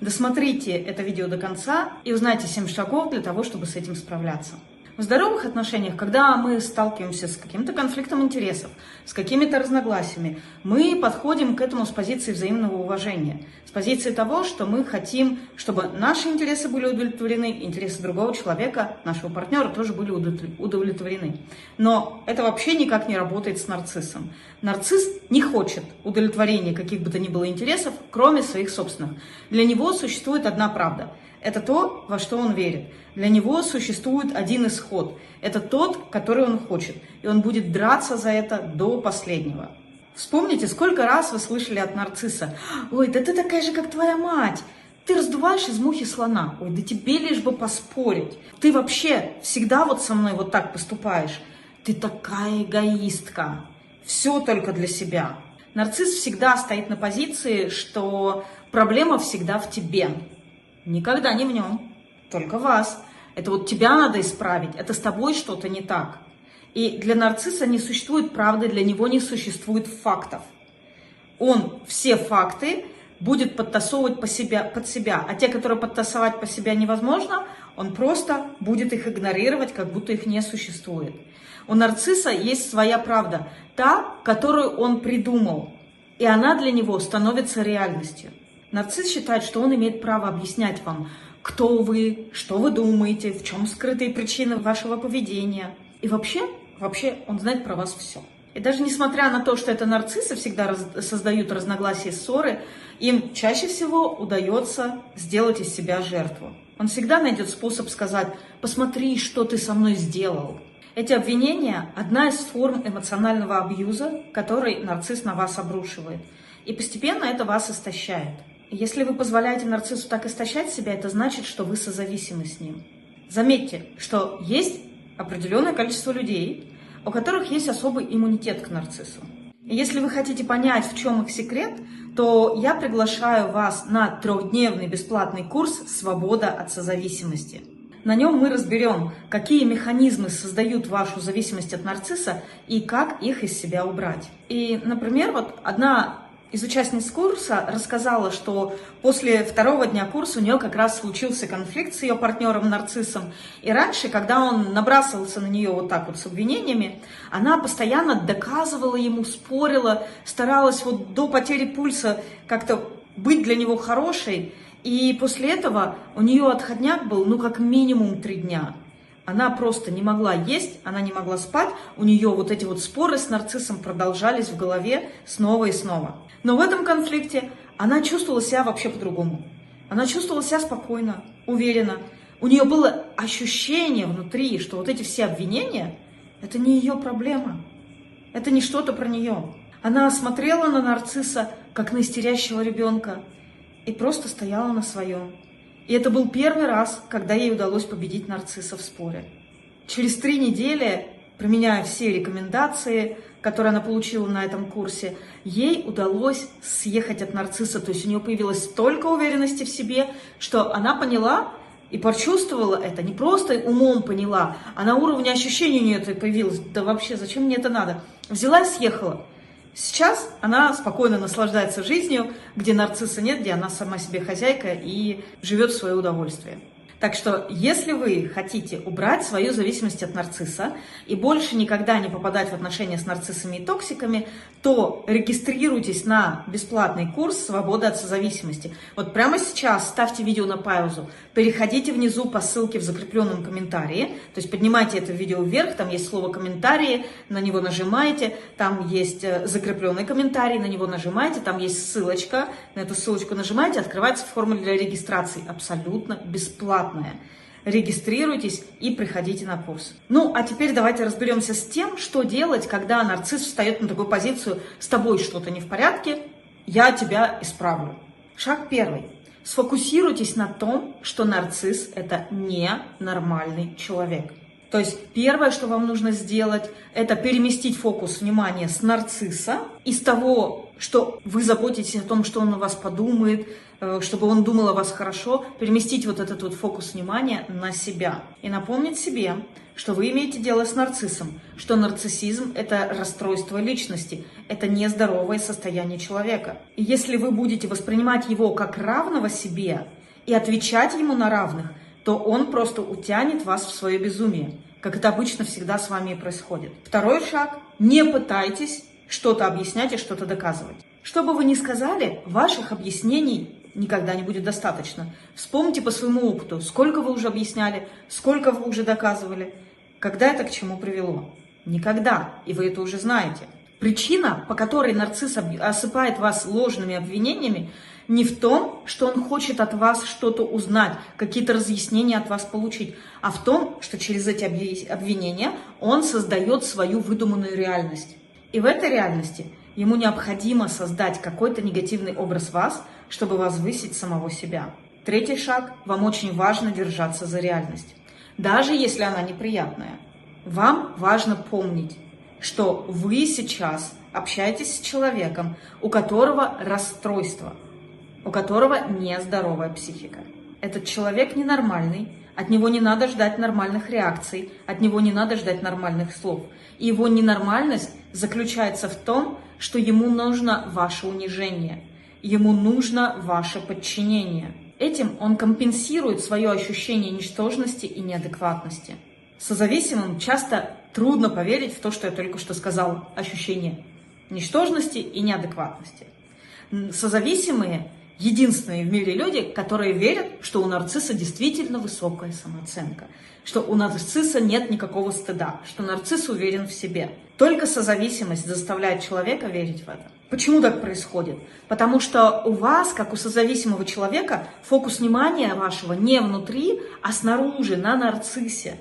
Досмотрите это видео до конца и узнайте 7 шагов для того, чтобы с этим справляться. В здоровых отношениях, когда мы сталкиваемся с каким-то конфликтом интересов, с какими-то разногласиями, мы подходим к этому с позиции взаимного уважения, с позиции того, что мы хотим, чтобы наши интересы были удовлетворены, интересы другого человека, нашего партнера тоже были удовлетворены. Но это вообще никак не работает с нарциссом. Нарцисс не хочет удовлетворения каких бы то ни было интересов, кроме своих собственных. Для него существует одна правда – это то, во что он верит. Для него существует один исход. Это тот, который он хочет. И он будет драться за это до последнего. Вспомните, сколько раз вы слышали от нарцисса. «Ой, да ты такая же, как твоя мать!» Ты раздуваешь из мухи слона. Ой, да тебе лишь бы поспорить. Ты вообще всегда вот со мной вот так поступаешь. Ты такая эгоистка. Все только для себя. Нарцисс всегда стоит на позиции, что проблема всегда в тебе. Никогда не в нем, только вас. Это вот тебя надо исправить, это с тобой что-то не так. И для нарцисса не существует правды, для него не существует фактов. Он все факты будет подтасовывать по себя, под себя, а те, которые подтасовать по себя невозможно, он просто будет их игнорировать, как будто их не существует. У нарцисса есть своя правда, та, которую он придумал, и она для него становится реальностью. Нарцисс считает, что он имеет право объяснять вам, кто вы, что вы думаете, в чем скрытые причины вашего поведения. И вообще, вообще он знает про вас все. И даже несмотря на то, что это нарциссы всегда раз, создают разногласия и ссоры, им чаще всего удается сделать из себя жертву. Он всегда найдет способ сказать «посмотри, что ты со мной сделал». Эти обвинения – одна из форм эмоционального абьюза, который нарцисс на вас обрушивает. И постепенно это вас истощает. Если вы позволяете нарциссу так истощать себя, это значит, что вы созависимы с ним. Заметьте, что есть определенное количество людей, у которых есть особый иммунитет к нарциссу. И если вы хотите понять, в чем их секрет, то я приглашаю вас на трехдневный бесплатный курс «Свобода от созависимости». На нем мы разберем, какие механизмы создают вашу зависимость от нарцисса и как их из себя убрать. И, например, вот одна из участниц курса рассказала, что после второго дня курса у нее как раз случился конфликт с ее партнером-нарциссом. И раньше, когда он набрасывался на нее вот так вот с обвинениями, она постоянно доказывала ему, спорила, старалась вот до потери пульса как-то быть для него хорошей. И после этого у нее отходняк был, ну, как минимум три дня. Она просто не могла есть, она не могла спать, у нее вот эти вот споры с нарциссом продолжались в голове снова и снова. Но в этом конфликте она чувствовала себя вообще по-другому. Она чувствовала себя спокойно, уверенно. У нее было ощущение внутри, что вот эти все обвинения – это не ее проблема. Это не что-то про нее. Она смотрела на нарцисса, как на истерящего ребенка, и просто стояла на своем. И это был первый раз, когда ей удалось победить нарцисса в споре. Через три недели, применяя все рекомендации, которые она получила на этом курсе, ей удалось съехать от нарцисса. То есть у нее появилось столько уверенности в себе, что она поняла и почувствовала это. Не просто умом поняла, а на уровне ощущений у нее это появилось. Да вообще, зачем мне это надо? Взяла и съехала. Сейчас она спокойно наслаждается жизнью, где нарцисса нет, где она сама себе хозяйка и живет в свое удовольствие. Так что, если вы хотите убрать свою зависимость от нарцисса и больше никогда не попадать в отношения с нарциссами и токсиками, то регистрируйтесь на бесплатный курс «Свобода от созависимости». Вот прямо сейчас ставьте видео на паузу, переходите внизу по ссылке в закрепленном комментарии, то есть поднимайте это видео вверх, там есть слово «комментарии», на него нажимаете, там есть э, закрепленный комментарий, на него нажимаете, там есть ссылочка, на эту ссылочку нажимаете, открывается форма для регистрации, абсолютно бесплатно бесплатное. Регистрируйтесь и приходите на курс. Ну, а теперь давайте разберемся с тем, что делать, когда нарцисс встает на такую позицию «с тобой что-то не в порядке, я тебя исправлю». Шаг первый. Сфокусируйтесь на том, что нарцисс – это не нормальный человек. То есть первое, что вам нужно сделать, это переместить фокус внимания с нарцисса из того что вы заботитесь о том, что он о вас подумает, э, чтобы он думал о вас хорошо, переместить вот этот вот фокус внимания на себя. И напомнить себе, что вы имеете дело с нарциссом, что нарциссизм – это расстройство личности, это нездоровое состояние человека. И если вы будете воспринимать его как равного себе и отвечать ему на равных, то он просто утянет вас в свое безумие, как это обычно всегда с вами и происходит. Второй шаг – не пытайтесь что-то объяснять и что-то доказывать. Что бы вы ни сказали, ваших объяснений никогда не будет достаточно. Вспомните по своему опыту, сколько вы уже объясняли, сколько вы уже доказывали, когда это к чему привело. Никогда, и вы это уже знаете. Причина, по которой нарцисс осыпает вас ложными обвинениями, не в том, что он хочет от вас что-то узнать, какие-то разъяснения от вас получить, а в том, что через эти обвинения он создает свою выдуманную реальность. И в этой реальности ему необходимо создать какой-то негативный образ вас, чтобы возвысить самого себя. Третий шаг – вам очень важно держаться за реальность, даже если она неприятная. Вам важно помнить, что вы сейчас общаетесь с человеком, у которого расстройство, у которого нездоровая психика. Этот человек ненормальный, от него не надо ждать нормальных реакций, от него не надо ждать нормальных слов. И его ненормальность заключается в том, что ему нужно ваше унижение, ему нужно ваше подчинение. Этим он компенсирует свое ощущение ничтожности и неадекватности. Созависимым часто трудно поверить в то, что я только что сказала, ощущение ничтожности и неадекватности. Созависимые единственные в мире люди, которые верят, что у нарцисса действительно высокая самооценка, что у нарцисса нет никакого стыда, что нарцисс уверен в себе. Только созависимость заставляет человека верить в это. Почему так происходит? Потому что у вас, как у созависимого человека, фокус внимания вашего не внутри, а снаружи, на нарциссе.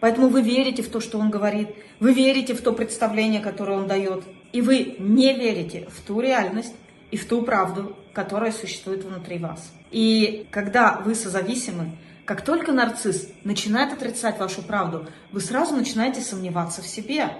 Поэтому вы верите в то, что он говорит, вы верите в то представление, которое он дает, и вы не верите в ту реальность, и в ту правду, которая существует внутри вас. И когда вы созависимы, как только нарцисс начинает отрицать вашу правду, вы сразу начинаете сомневаться в себе.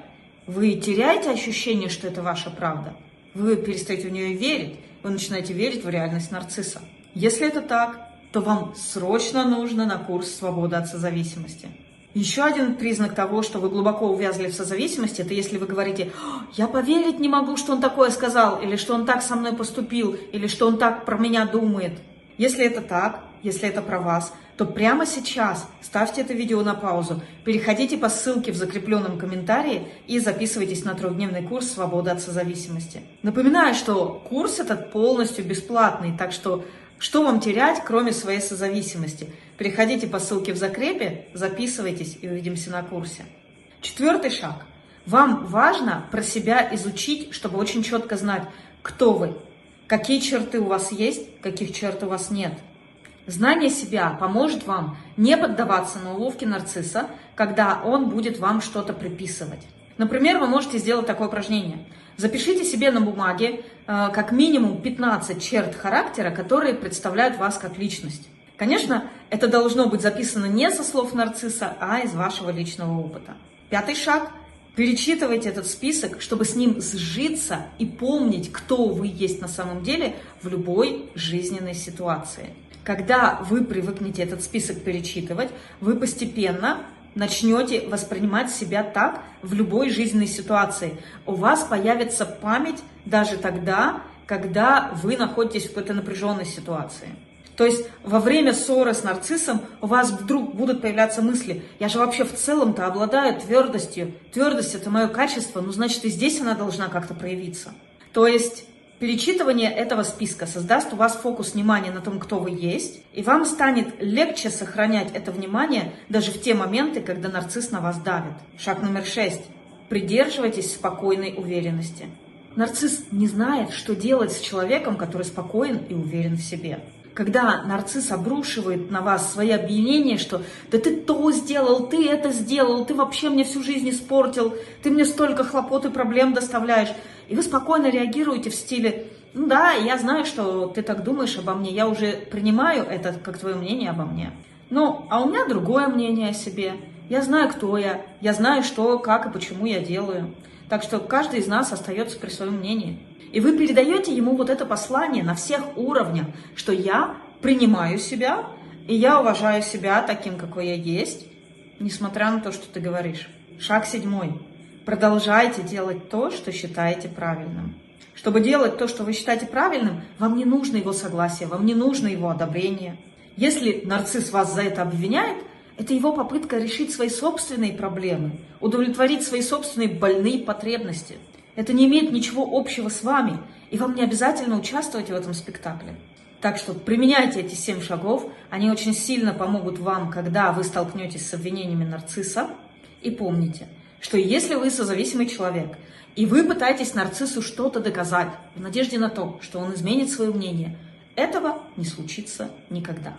Вы теряете ощущение, что это ваша правда. Вы перестаете в нее верить. Вы начинаете верить в реальность нарцисса. Если это так, то вам срочно нужно на курс «Свобода от созависимости». Еще один признак того, что вы глубоко увязли в созависимости, это если вы говорите, я поверить не могу, что он такое сказал, или что он так со мной поступил, или что он так про меня думает. Если это так, если это про вас, то прямо сейчас ставьте это видео на паузу, переходите по ссылке в закрепленном комментарии и записывайтесь на трехдневный курс «Свобода от созависимости». Напоминаю, что курс этот полностью бесплатный, так что что вам терять, кроме своей созависимости? Переходите по ссылке в закрепе, записывайтесь и увидимся на курсе. Четвертый шаг. Вам важно про себя изучить, чтобы очень четко знать, кто вы, какие черты у вас есть, каких черт у вас нет. Знание себя поможет вам не поддаваться на уловки нарцисса, когда он будет вам что-то приписывать. Например, вы можете сделать такое упражнение. Запишите себе на бумаге э, как минимум 15 черт характера, которые представляют вас как личность. Конечно, это должно быть записано не со слов нарцисса, а из вашего личного опыта. Пятый шаг. Перечитывайте этот список, чтобы с ним сжиться и помнить, кто вы есть на самом деле в любой жизненной ситуации. Когда вы привыкнете этот список перечитывать, вы постепенно начнете воспринимать себя так в любой жизненной ситуации. У вас появится память даже тогда, когда вы находитесь в какой-то напряженной ситуации. То есть во время ссоры с нарциссом у вас вдруг будут появляться мысли, я же вообще в целом-то обладаю твердостью, твердость это мое качество, ну значит и здесь она должна как-то проявиться. То есть Перечитывание этого списка создаст у вас фокус внимания на том, кто вы есть, и вам станет легче сохранять это внимание даже в те моменты, когда нарцисс на вас давит. Шаг номер шесть. Придерживайтесь спокойной уверенности. Нарцисс не знает, что делать с человеком, который спокоен и уверен в себе. Когда нарцисс обрушивает на вас свои обвинения, что «да ты то сделал, ты это сделал, ты вообще мне всю жизнь испортил, ты мне столько хлопот и проблем доставляешь», и вы спокойно реагируете в стиле, ну да, я знаю, что ты так думаешь обо мне, я уже принимаю это как твое мнение обо мне. Ну, а у меня другое мнение о себе. Я знаю, кто я, я знаю, что, как и почему я делаю. Так что каждый из нас остается при своем мнении. И вы передаете ему вот это послание на всех уровнях, что я принимаю себя, и я уважаю себя таким, какой я есть, несмотря на то, что ты говоришь. Шаг седьмой. Продолжайте делать то, что считаете правильным. Чтобы делать то, что вы считаете правильным, вам не нужно его согласие, вам не нужно его одобрение. Если нарцисс вас за это обвиняет, это его попытка решить свои собственные проблемы, удовлетворить свои собственные больные потребности. Это не имеет ничего общего с вами, и вам не обязательно участвовать в этом спектакле. Так что применяйте эти семь шагов, они очень сильно помогут вам, когда вы столкнетесь с обвинениями нарцисса. И помните, что если вы созависимый человек, и вы пытаетесь нарциссу что-то доказать в надежде на то, что он изменит свое мнение, этого не случится никогда.